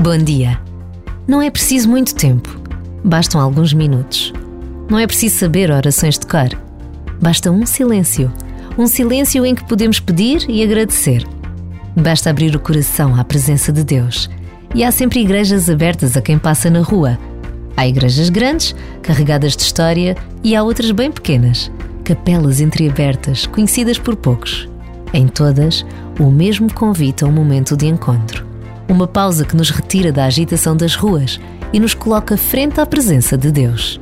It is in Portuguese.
Bom dia. Não é preciso muito tempo, bastam alguns minutos. Não é preciso saber orações de cor, basta um silêncio. Um silêncio em que podemos pedir e agradecer. Basta abrir o coração à presença de Deus. E há sempre igrejas abertas a quem passa na rua. Há igrejas grandes, carregadas de história, e há outras bem pequenas, capelas entreabertas, conhecidas por poucos. Em todas, o mesmo convite a um momento de encontro uma pausa que nos retira da agitação das ruas e nos coloca frente à presença de Deus.